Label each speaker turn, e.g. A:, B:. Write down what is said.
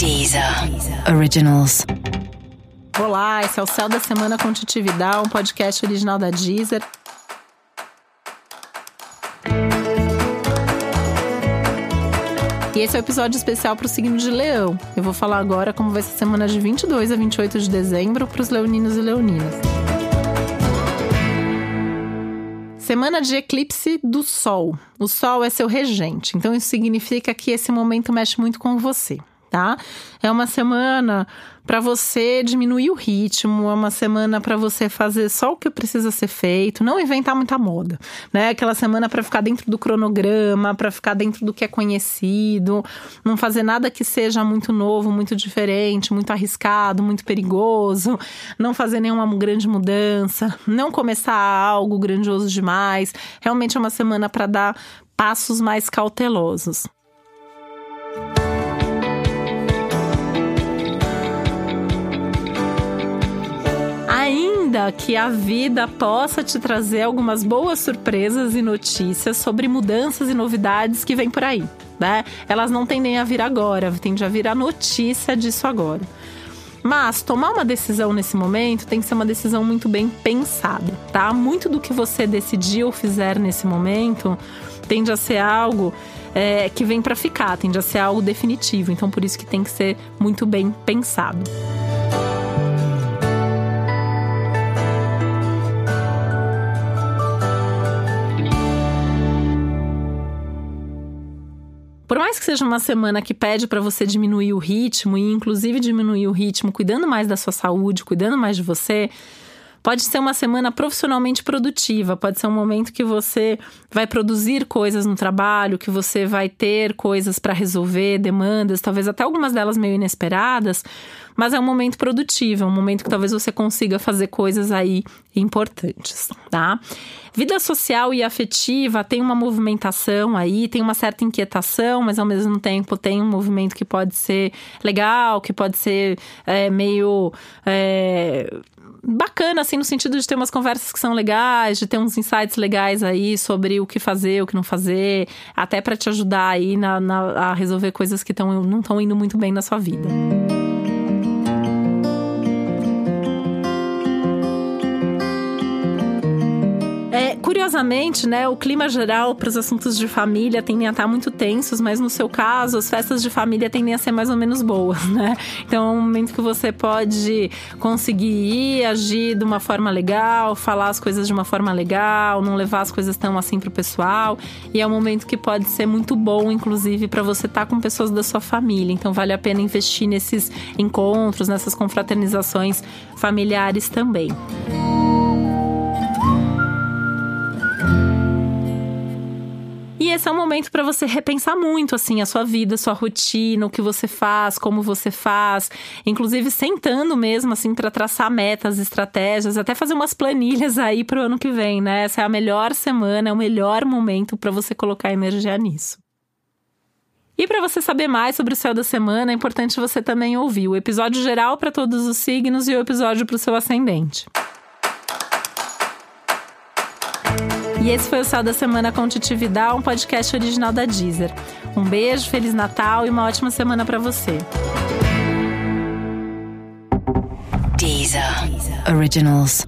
A: Deezer Originals.
B: Olá, esse é o Céu da Semana com Titi um podcast original da Deezer. E esse é o um episódio especial para o signo de Leão. Eu vou falar agora como vai ser a semana de 22 a 28 de dezembro para os leoninos e leoninas. Semana de eclipse do Sol. O Sol é seu regente, então isso significa que esse momento mexe muito com você tá? É uma semana para você diminuir o ritmo, é uma semana para você fazer só o que precisa ser feito, não inventar muita moda, né? Aquela semana para ficar dentro do cronograma, para ficar dentro do que é conhecido, não fazer nada que seja muito novo, muito diferente, muito arriscado, muito perigoso, não fazer nenhuma grande mudança, não começar algo grandioso demais. Realmente é uma semana para dar passos mais cautelosos. Ainda que a vida possa te trazer algumas boas surpresas e notícias sobre mudanças e novidades que vêm por aí, né? Elas não tendem a vir agora, tende a vir a notícia disso agora. Mas tomar uma decisão nesse momento tem que ser uma decisão muito bem pensada, tá? Muito do que você decidir ou fizer nesse momento tende a ser algo é, que vem para ficar, tende a ser algo definitivo. Então, por isso que tem que ser muito bem pensado. Por mais que seja uma semana que pede para você diminuir o ritmo e inclusive diminuir o ritmo cuidando mais da sua saúde, cuidando mais de você, Pode ser uma semana profissionalmente produtiva, pode ser um momento que você vai produzir coisas no trabalho, que você vai ter coisas para resolver, demandas, talvez até algumas delas meio inesperadas, mas é um momento produtivo, é um momento que talvez você consiga fazer coisas aí importantes, tá? Vida social e afetiva tem uma movimentação aí, tem uma certa inquietação, mas ao mesmo tempo tem um movimento que pode ser legal, que pode ser é, meio. É, bacana, assim, no sentido de ter umas conversas que são legais, de ter uns insights legais aí sobre o que fazer, o que não fazer, até para te ajudar aí na, na, a resolver coisas que tão, não estão indo muito bem na sua vida. Curiosamente, né, o clima geral para os assuntos de família tendem a estar muito tensos, mas no seu caso, as festas de família tendem a ser mais ou menos boas, né? Então é um momento que você pode conseguir ir, agir de uma forma legal, falar as coisas de uma forma legal, não levar as coisas tão assim pro pessoal. E é um momento que pode ser muito bom, inclusive, para você estar com pessoas da sua família. Então vale a pena investir nesses encontros, nessas confraternizações familiares também. Esse é um momento para você repensar muito assim a sua vida, sua rotina, o que você faz, como você faz, inclusive sentando mesmo assim para traçar metas, estratégias, até fazer umas planilhas aí para o ano que vem, né? Essa é a melhor semana, é o melhor momento para você colocar energia nisso. E para você saber mais sobre o céu da semana, é importante você também ouvir o episódio geral para todos os signos e o episódio para o seu ascendente. E esse foi o Céu da Semana com Titi Vidal, um podcast original da Deezer. Um beijo, Feliz Natal e uma ótima semana para você.
A: Deezer. Originals.